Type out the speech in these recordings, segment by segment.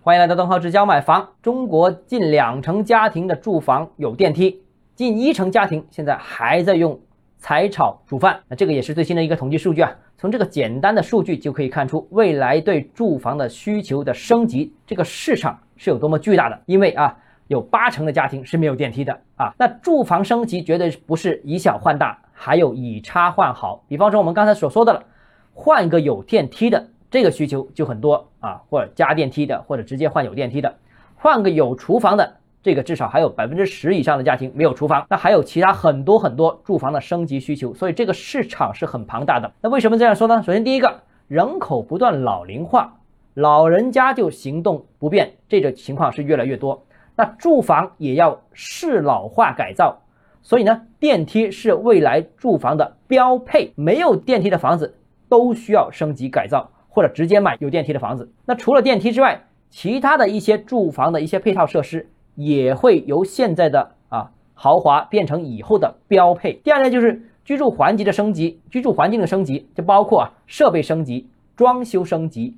欢迎来到东浩之教买房。中国近两成家庭的住房有电梯，近一成家庭现在还在用柴炒煮饭。那这个也是最新的一个统计数据啊。从这个简单的数据就可以看出，未来对住房的需求的升级，这个市场是有多么巨大的。因为啊，有八成的家庭是没有电梯的啊。那住房升级绝对不是以小换大，还有以差换好。比方说我们刚才所说的了，换一个有电梯的。这个需求就很多啊，或者加电梯的，或者直接换有电梯的，换个有厨房的，这个至少还有百分之十以上的家庭没有厨房，那还有其他很多很多住房的升级需求，所以这个市场是很庞大的。那为什么这样说呢？首先第一个，人口不断老龄化，老人家就行动不便，这个情况是越来越多。那住房也要适老化改造，所以呢，电梯是未来住房的标配，没有电梯的房子都需要升级改造。或者直接买有电梯的房子。那除了电梯之外，其他的一些住房的一些配套设施也会由现在的啊豪华变成以后的标配。第二呢，就是居住环境的升级，居住环境的升级就包括啊设备升级、装修升级、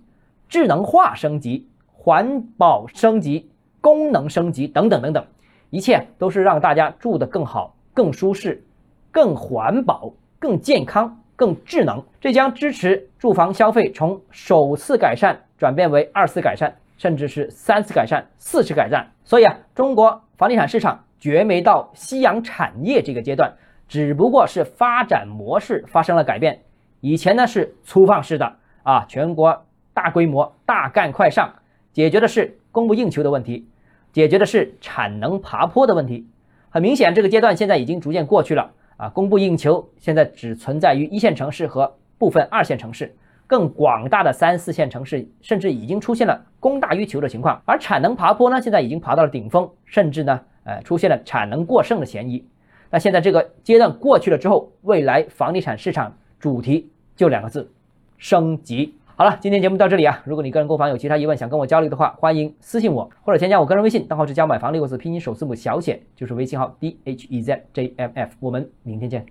智能化升级、环保升级、功能升级等等等等，一切都是让大家住得更好、更舒适、更环保、更健康。更智能，这将支持住房消费从首次改善转变为二次改善，甚至是三次改善、四次改善。所以啊，中国房地产市场绝没到夕阳产业这个阶段，只不过是发展模式发生了改变。以前呢是粗放式的啊，全国大规模、大干快上，解决的是供不应求的问题，解决的是产能爬坡的问题。很明显，这个阶段现在已经逐渐过去了。啊，供不应求现在只存在于一线城市和部分二线城市，更广大的三四线城市甚至已经出现了供大于求的情况，而产能爬坡呢，现在已经爬到了顶峰，甚至呢，呃，出现了产能过剩的嫌疑。那现在这个阶段过去了之后，未来房地产市场主题就两个字：升级。好了，今天节目到这里啊。如果你个人购房有其他疑问，想跟我交流的话，欢迎私信我或者添加我个人微信，账号是加买房六个字拼音首字母小写，就是微信号 d h e z j m f。我们明天见。